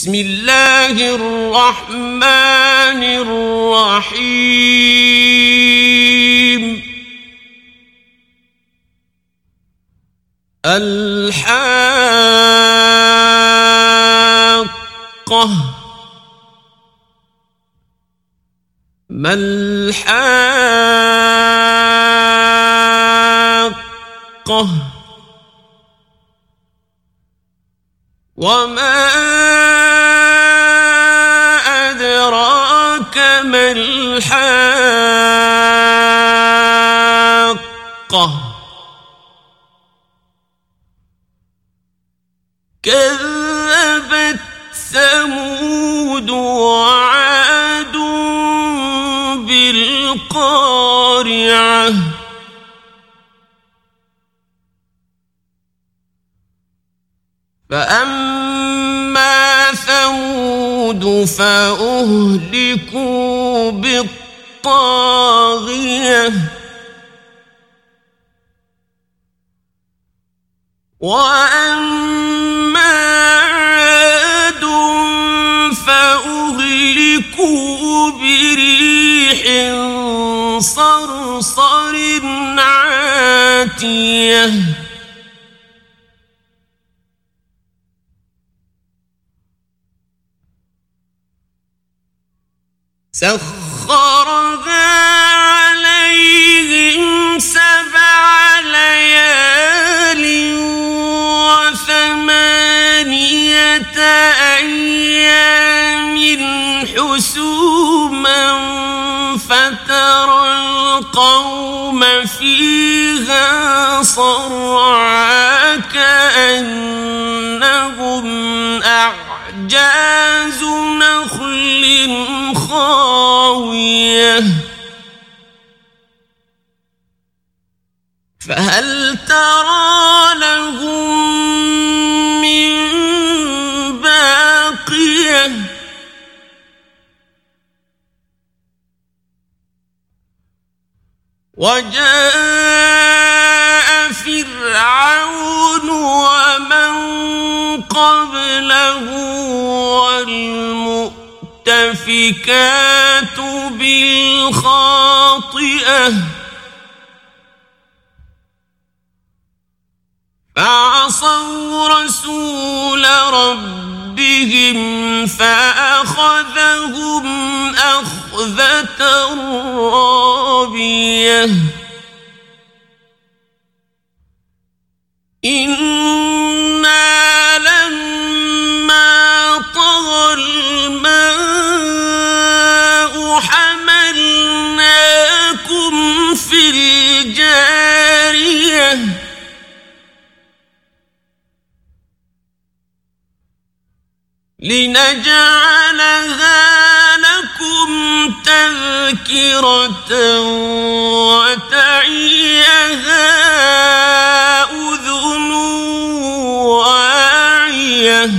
بسم الله الرحمن الرحيم. الحاقة. ما الحاقة؟ وما ما الحاقة كذبت ثمود وعاد بالقارعة. فأما فأهلكوا بالطاغية. وأما سخرها عليهم سبع ليال وثمانية أيام حسوما فترى القوم فيها صرعا كأنهم أعجاز نخل ترى لهم من باقية. وجاء فرعون ومن قبله والمؤتفكات بالخاطئة. فعصوا رسول ربهم فأخذهم أخذة لنجعلها لكم تذكرة وتعيها أذن واعية.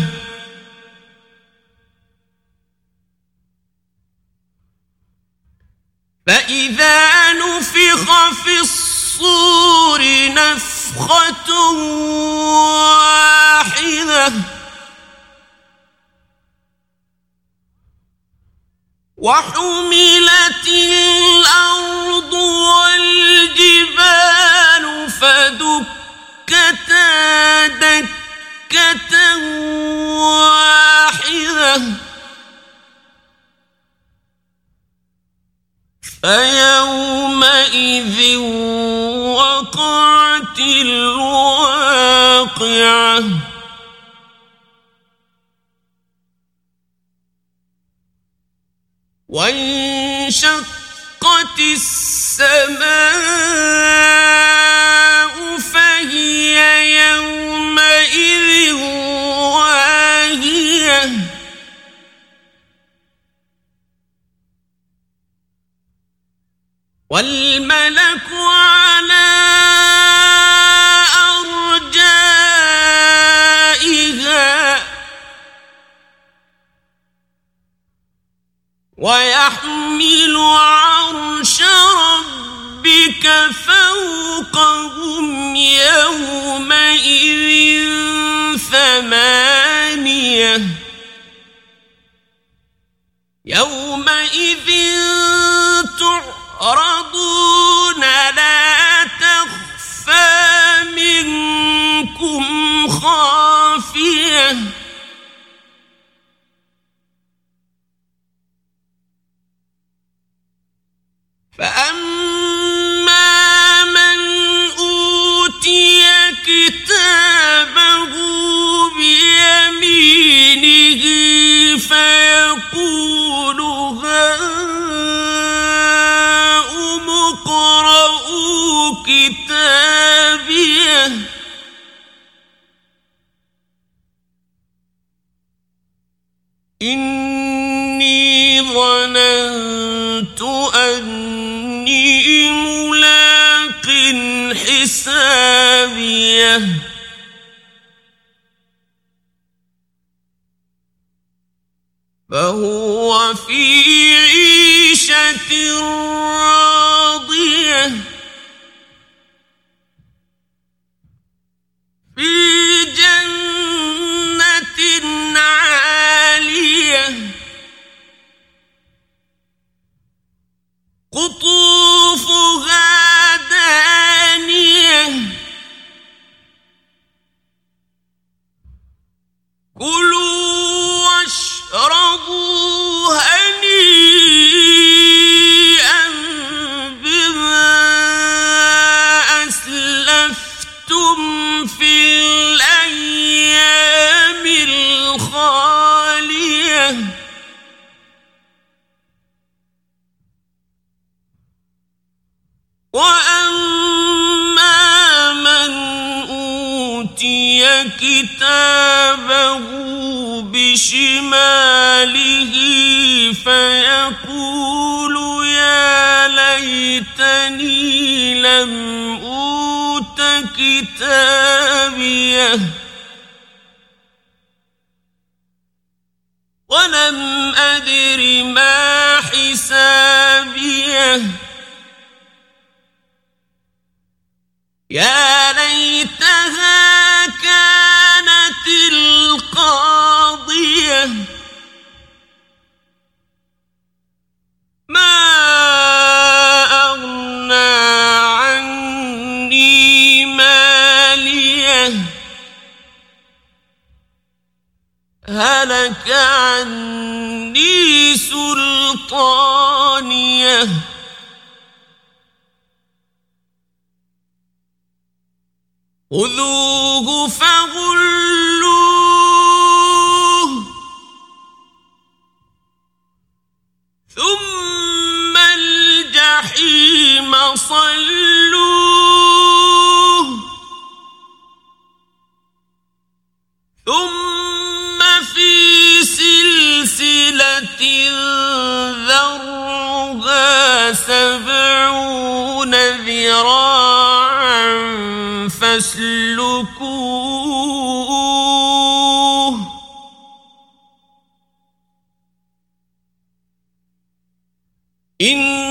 فإذا نفخ في الصور نفخة واحدة وحملت الأرض والجبال فدكتا دكة واحدة. فيومئذ وقعت الواقعة. وانشقت السماء فهي يومئذ واهية. والملك يومئذ إني ظننت أني ملاق حسابيه. فهو في كلوا واشربوا هنيئا بما أسلفتم في الأيام الخالية. وأما من أوتي كتابه بشماله فيقول يا ليتني لم أوت كتابيه ولم أدر ما حسابيه. يا هلك عني سلطانية. خذوه فغلوه. ثم الجحيم صلوه إن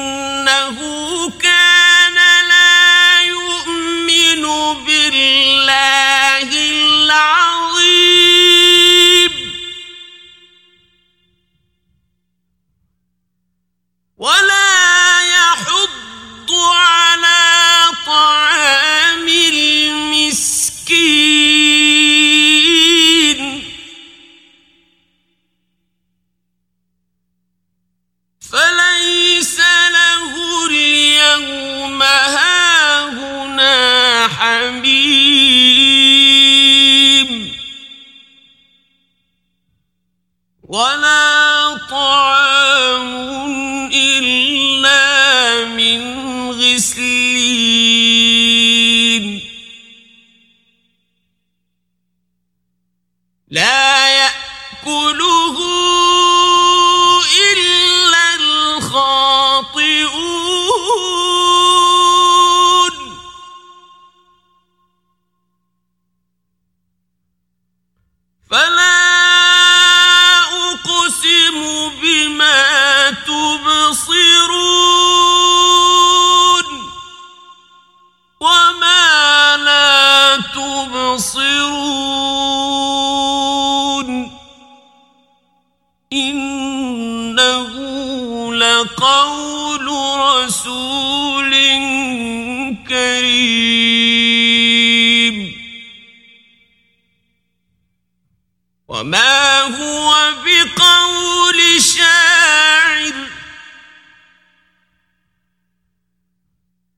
وما هو بقول شاعر.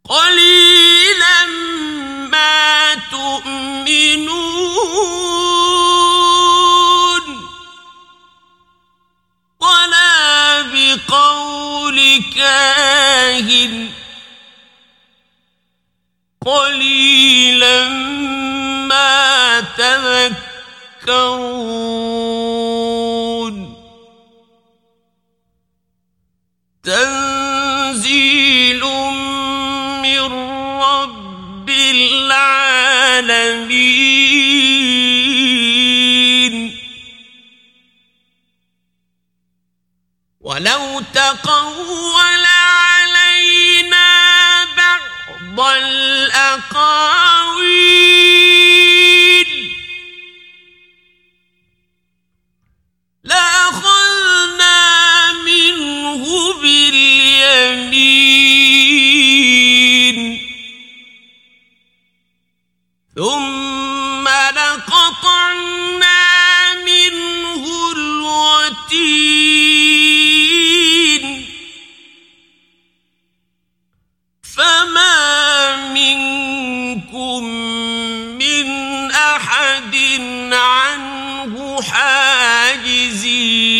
قليلا ما تؤمنون. ولا بقول كاهن. قليلا تذكرون. عنه حاجزين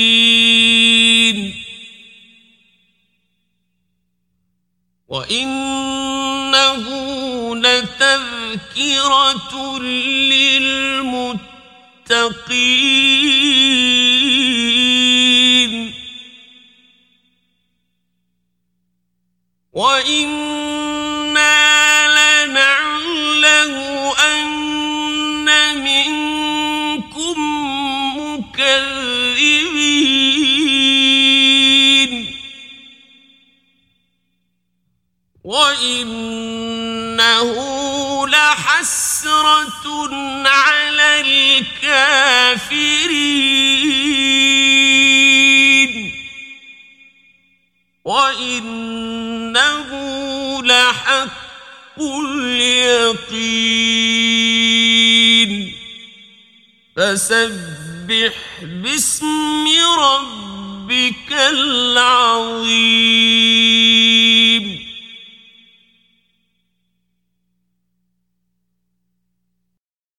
وإنه لتذكرة للمتقين. وإنا وإنه لحق اليقين فسبح باسم ربك العظيم